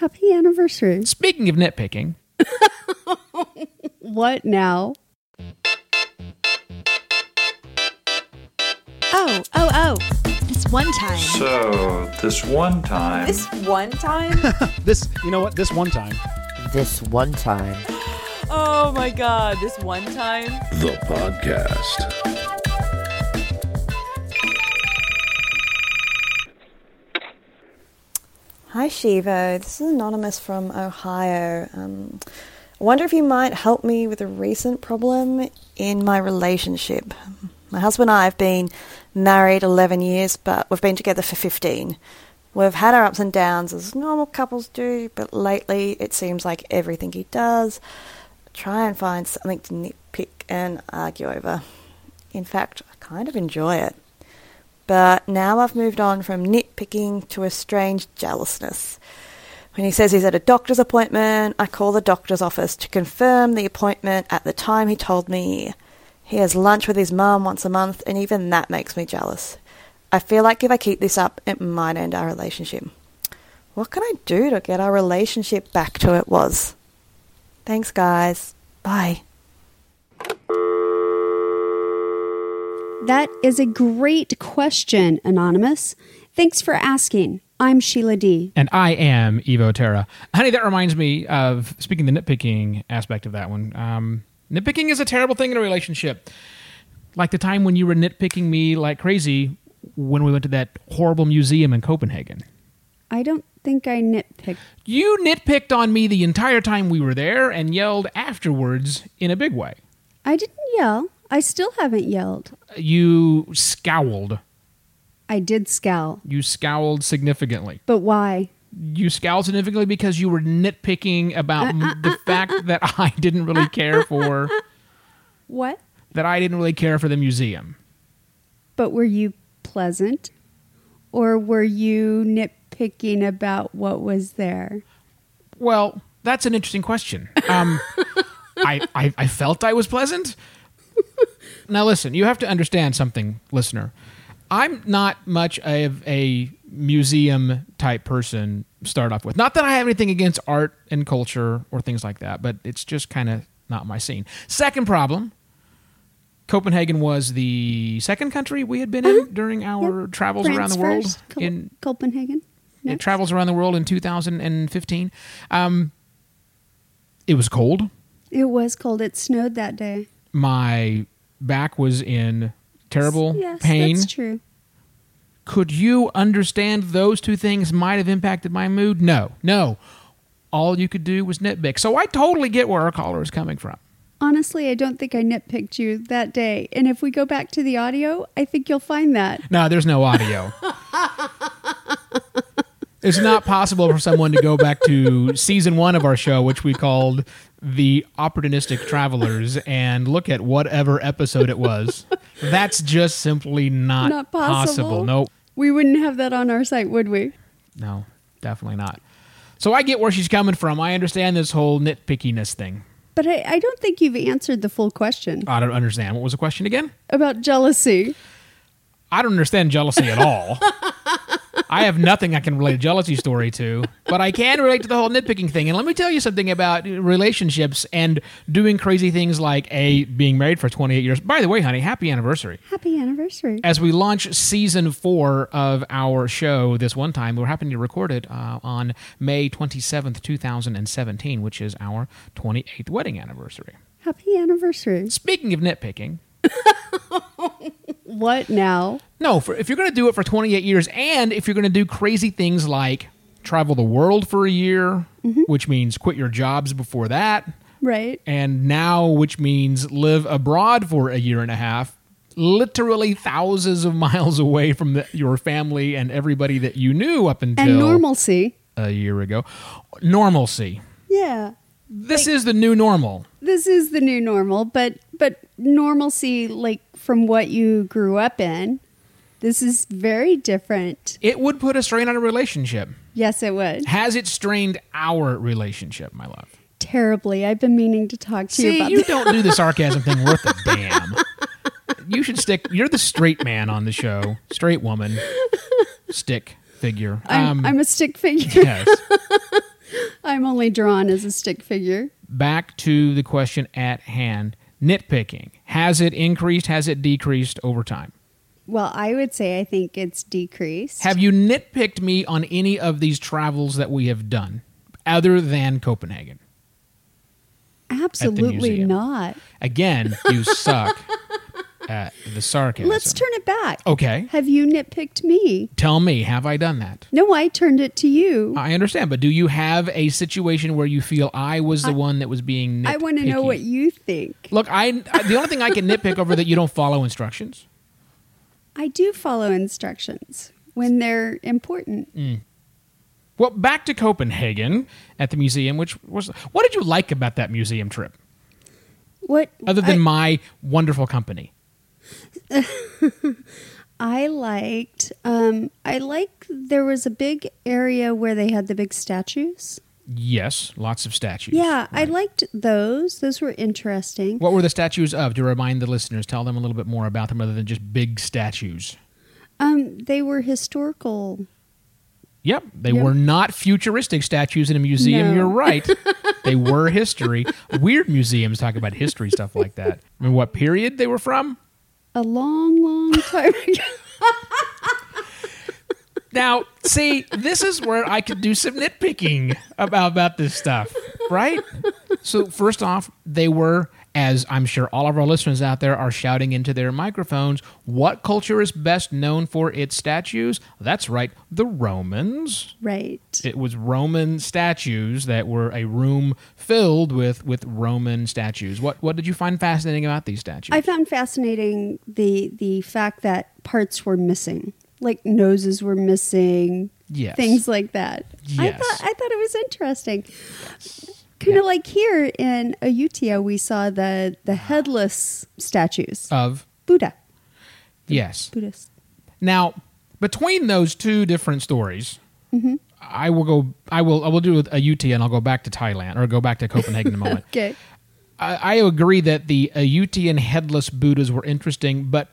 Happy anniversary. Speaking of nitpicking, What now? Oh, oh, oh. This one time. So, this one time. This one time? This, you know what? This one time. This one time. oh my god, this one time? The podcast. Hi Shiva, this is Anonymous from Ohio. Um, I wonder if you might help me with a recent problem in my relationship. My husband and I have been married 11 years, but we've been together for 15. We've had our ups and downs as normal couples do, but lately it seems like everything he does, try and find something to nitpick and argue over. In fact, I kind of enjoy it. But now I've moved on from nitpicking to a strange jealousness. When he says he's at a doctor's appointment, I call the doctor's office to confirm the appointment at the time he told me. He has lunch with his mum once a month, and even that makes me jealous. I feel like if I keep this up, it might end our relationship. What can I do to get our relationship back to it was? Thanks, guys. Bye. That is a great question, Anonymous. Thanks for asking. I'm Sheila Dee and I am Evo Terra. Honey, that reminds me of speaking the nitpicking aspect of that one. Um, nitpicking is a terrible thing in a relationship. Like the time when you were nitpicking me like crazy when we went to that horrible museum in Copenhagen. I don't think I nitpicked. You nitpicked on me the entire time we were there and yelled afterwards in a big way. I didn't yell. I still haven't yelled. You scowled. I did scowl. You scowled significantly. But why? You scowled significantly because you were nitpicking about uh, uh, m- the uh, fact that I didn't really care for What? that I didn't really care for the museum. But were you pleasant? Or were you nitpicking about what was there? Well, that's an interesting question. Um, I, I I felt I was pleasant. Now listen, you have to understand something, listener. I'm not much of a museum type person. Start off with, not that I have anything against art and culture or things like that, but it's just kind of not my scene. Second problem. Copenhagen was the second country we had been in during our travels France around the world. first, Col- in Copenhagen. it travels around the world in 2015. Um, it was cold. It was cold. It snowed that day. My back was in terrible yes, pain. that's true. Could you understand those two things might have impacted my mood? No, no. All you could do was nitpick. So I totally get where our caller is coming from. Honestly, I don't think I nitpicked you that day. And if we go back to the audio, I think you'll find that. No, there's no audio. it's not possible for someone to go back to season one of our show, which we called The Opportunistic Travelers, and look at whatever episode it was. That's just simply not, Not possible. Nope. We wouldn't have that on our site, would we? No, definitely not. So I get where she's coming from. I understand this whole nitpickiness thing. But I, I don't think you've answered the full question I don't understand. What was the question again? about jealousy. I don't understand jealousy at all. I have nothing I can relate a jealousy story to, but I can relate to the whole nitpicking thing. And let me tell you something about relationships and doing crazy things like a being married for 28 years. By the way, honey, happy anniversary. Happy anniversary. As we launch season four of our show this one time, we're happening to record it uh, on May 27th, 2017, which is our 28th wedding anniversary. Happy anniversary. Speaking of nitpicking, What now? No, for, if you're going to do it for 28 years, and if you're going to do crazy things like travel the world for a year, mm-hmm. which means quit your jobs before that, Right? and now, which means live abroad for a year and a half, literally thousands of miles away from the, your family and everybody that you knew up until And normalcy. a year ago. Normalcy. Yeah. This is the new normal. This is the new normal, but but normalcy like from what you grew up in. This is very different. It would put a strain on a relationship. Yes, it would. Has it strained our relationship, my love? Terribly. I've been meaning to talk to you See, about you don't do the sarcasm thing worth a damn. You should stick. You're the straight man on the show, straight woman, stick figure. I'm, Um, I'm a stick figure. yes. only drawn as a stick figure. Back to the question at hand nitpicking. Has it increased? Has it decreased over time? Well, I would say I think it's decreased. Have you nitpicked me on any of these travels that we have done other than Copenhagen? Absolutely not. Again, you suck at the sarcasm. Let's turn it back. Okay. Have you nitpicked me? Tell me, have I done that? No, I turned it to you. I understand, but do you have a situation where you feel I was the one that was being nitpicky? I want to know what you think. Look, I the only thing I can nitpick over that you don't follow instructions. I do follow instructions when they're important. Mm. Well, back to Copenhagen at the museum, which was what did you like about that museum trip? What Other than I, my wonderful company. I liked, um, I like there was a big area where they had the big statues. Yes, lots of statues. Yeah, I liked those. Those were interesting. What were the statues of? To remind the listeners, tell them a little bit more about them other than just big statues. Um, they were historical. Yep, they Yep. were not futuristic statues in a museum. No. You're right. they were history. Weird museums talk about history stuff like that. I mean, what period they were from? A long, long time ago. Now, see, this is where I could do some nitpicking about about this stuff, right? So, first off, they were, as I'm sure all of our listeners out there are shouting into their microphones, what culture is best known for its statues? That's right, the Romans. right. It was Roman statues that were a room filled with with Roman statues. What what did you find fascinating about these statues? I found fascinating the the fact that parts were missing, like noses were missing, Yes. things like that. Yes. I thought I thought it was interesting. Kind of like here in Ayutthaya, we saw the the headless statues, of Buddha, yes. Buddhist. Now, between those two different stories, Mm-hmm. I will go. I will. I will do a UT, and I'll go back to Thailand or go back to Copenhagen in a moment. Okay. I, I agree that the Ayutthaya headless Buddhas were interesting, but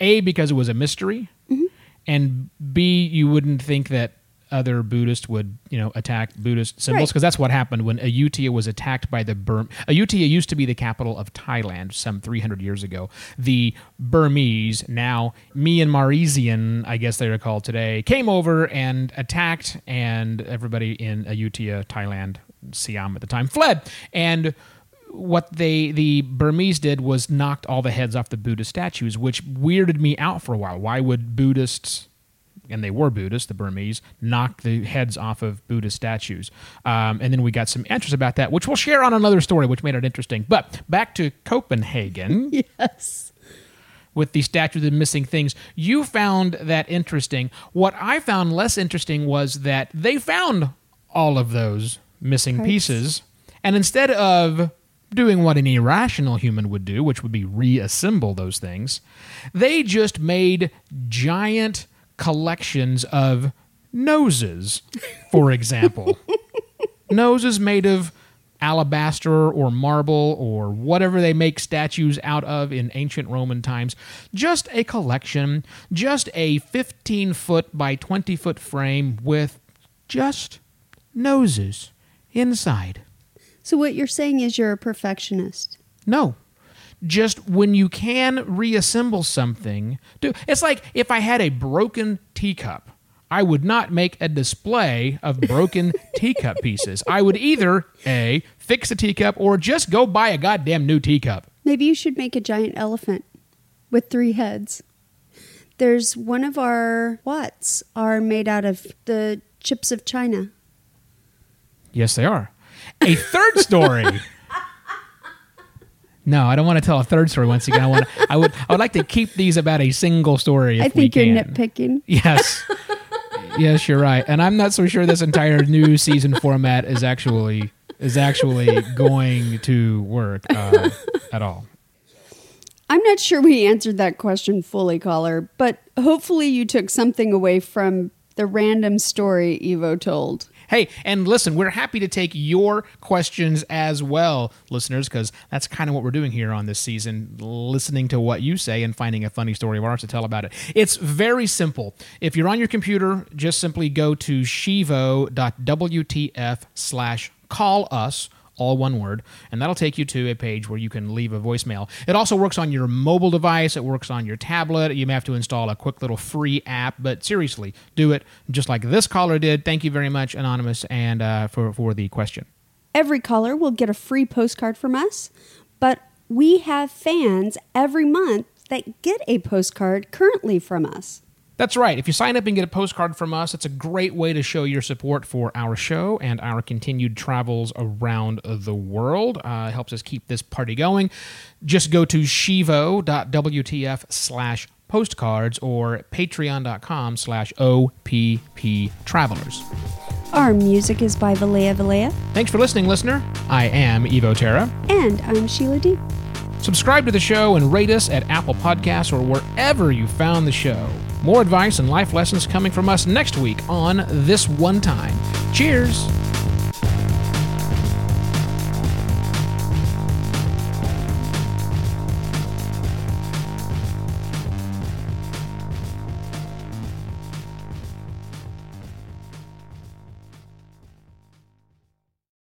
a because it was a mystery, Mm-hmm. and b you wouldn't think that other Buddhists would you know attack Buddhist symbols Right. because that's what happened when Ayutthaya was attacked by the Burm. Ayutthaya used to be the capital of Thailand some 300 years ago. The Burmese, now Myanmaresian, I guess they are called today, came over and attacked, and everybody in Ayutthaya, Thailand, Siam at the time, fled. And what they the Burmese did was knocked all the heads off the Buddha statues, which weirded me out for a while. Why would Buddhists and they were Buddhists, the Burmese, knocked the heads off of Buddhist statues. Um, and then we got some answers about that, which we'll share on another story, which made it interesting. But back to Copenhagen Yes. with the statues and missing things. You found that interesting. What I found less interesting was that they found all of those missing Parts. pieces. And instead of doing what an irrational human would do, which would be reassemble those things, they just made giant collections of noses, for example. noses made of alabaster or marble or whatever they make statues out of in ancient Roman times. Just a collection, just a 15 foot by 20 foot frame with just noses inside. So what you're saying is you're a perfectionist. No. Just when you can reassemble something, do it's like if I had a broken teacup, I would not make a display of broken teacup pieces. I would either A, fix a teacup or just go buy a goddamn new teacup. Maybe you should make a giant elephant with three heads. There's one of our watts are made out of the chips of China. Yes, they are. A third story. No, I don't want to tell a third story once again. I want I would I would like to keep these about a single story if I think you're can. nitpicking. Yes. yes, you're right. And I'm not so sure this entire new season format is actually is actually going to work uh, at all. I'm not sure we answered that question fully, caller, but hopefully you took something away from the random story Evo told. Hey, and listen, we're happy to take your questions as well, listeners, because that's kind of what we're doing here on this season, listening to what you say and finding a funny story of ours to tell about it. It's very simple. If you're on your computer, just simply go to shivo.wtf slash call us all one word, and that'll take you to a page where you can leave a voicemail. It also works on your mobile device, it works on your tablet. You may have to install a quick little free app, but seriously, do it just like this caller did. Thank you very much, Anonymous, and uh, for, for the question. Every caller will get a free postcard from us, but we have fans every month that get a postcard currently from us. That's right. If you sign up and get a postcard from us, it's a great way to show your support for our show and our continued travels around the world. Uh, it helps us keep this party going. Just go to shivo.wtf slash postcards or patreon.com slash OPP travelers. Our music is by Valea Valea, Thanks for listening, listener. I am Evo Terra. and I'm Sheila Dee Subscribe to the show and rate us at Apple Podcasts or wherever you found the show. More advice and life lessons coming from us next week on This One Time. Cheers!